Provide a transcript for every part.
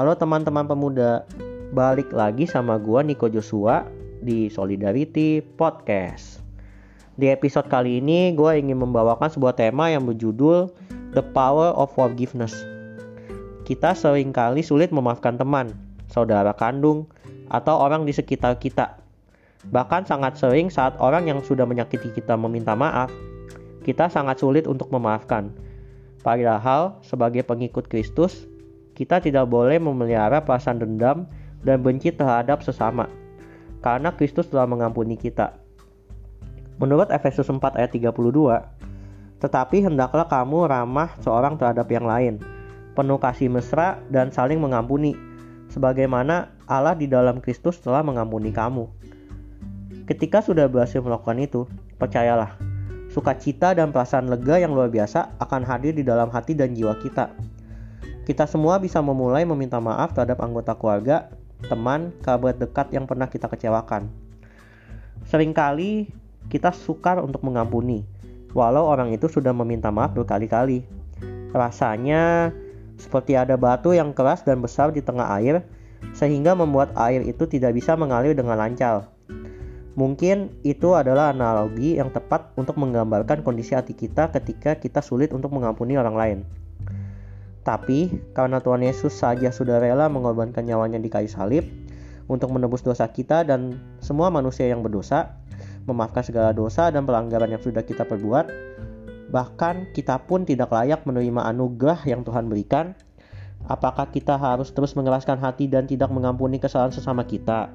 Halo teman-teman pemuda, balik lagi sama gua Niko Joshua di Solidarity Podcast. Di episode kali ini gua ingin membawakan sebuah tema yang berjudul The Power of Forgiveness. Kita sering kali sulit memaafkan teman, saudara kandung, atau orang di sekitar kita. Bahkan sangat sering saat orang yang sudah menyakiti kita meminta maaf, kita sangat sulit untuk memaafkan. Padahal sebagai pengikut Kristus, kita tidak boleh memelihara perasaan dendam dan benci terhadap sesama, karena Kristus telah mengampuni kita. Menurut Efesus 4 ayat 32, tetapi hendaklah kamu ramah seorang terhadap yang lain, penuh kasih mesra dan saling mengampuni, sebagaimana Allah di dalam Kristus telah mengampuni kamu. Ketika sudah berhasil melakukan itu, percayalah, sukacita dan perasaan lega yang luar biasa akan hadir di dalam hati dan jiwa kita kita semua bisa memulai meminta maaf terhadap anggota keluarga, teman, kerabat dekat yang pernah kita kecewakan. Seringkali kita sukar untuk mengampuni, walau orang itu sudah meminta maaf berkali-kali. Rasanya seperti ada batu yang keras dan besar di tengah air, sehingga membuat air itu tidak bisa mengalir dengan lancar. Mungkin itu adalah analogi yang tepat untuk menggambarkan kondisi hati kita ketika kita sulit untuk mengampuni orang lain. Tapi karena Tuhan Yesus saja sudah rela mengorbankan nyawanya di kayu salib untuk menebus dosa kita dan semua manusia yang berdosa, memaafkan segala dosa dan pelanggaran yang sudah kita perbuat, bahkan kita pun tidak layak menerima anugerah yang Tuhan berikan. Apakah kita harus terus mengeraskan hati dan tidak mengampuni kesalahan sesama kita?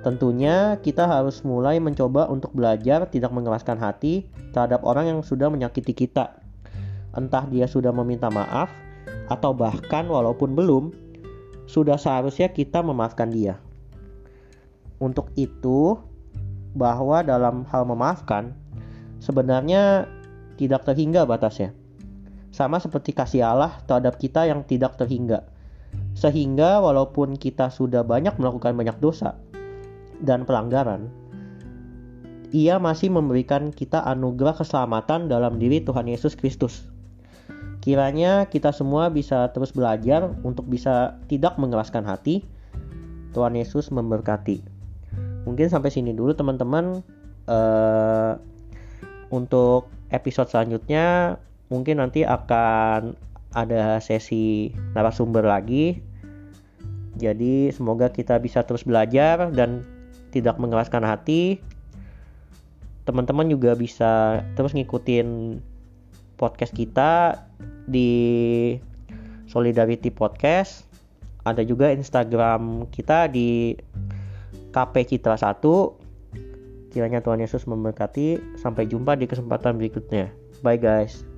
Tentunya kita harus mulai mencoba untuk belajar tidak mengeraskan hati terhadap orang yang sudah menyakiti kita entah dia sudah meminta maaf atau bahkan walaupun belum, sudah seharusnya kita memaafkan dia. Untuk itu, bahwa dalam hal memaafkan, sebenarnya tidak terhingga batasnya. Sama seperti kasih Allah terhadap kita yang tidak terhingga. Sehingga walaupun kita sudah banyak melakukan banyak dosa dan pelanggaran, ia masih memberikan kita anugerah keselamatan dalam diri Tuhan Yesus Kristus. Kiranya kita semua bisa terus belajar untuk bisa tidak mengeraskan hati. Tuhan Yesus memberkati. Mungkin sampai sini dulu teman-teman. Uh, untuk episode selanjutnya mungkin nanti akan ada sesi narasumber lagi. Jadi semoga kita bisa terus belajar dan tidak mengeraskan hati. Teman-teman juga bisa terus ngikutin podcast kita di Solidarity Podcast. Ada juga Instagram kita di KP Citra 1. Kiranya Tuhan Yesus memberkati. Sampai jumpa di kesempatan berikutnya. Bye guys.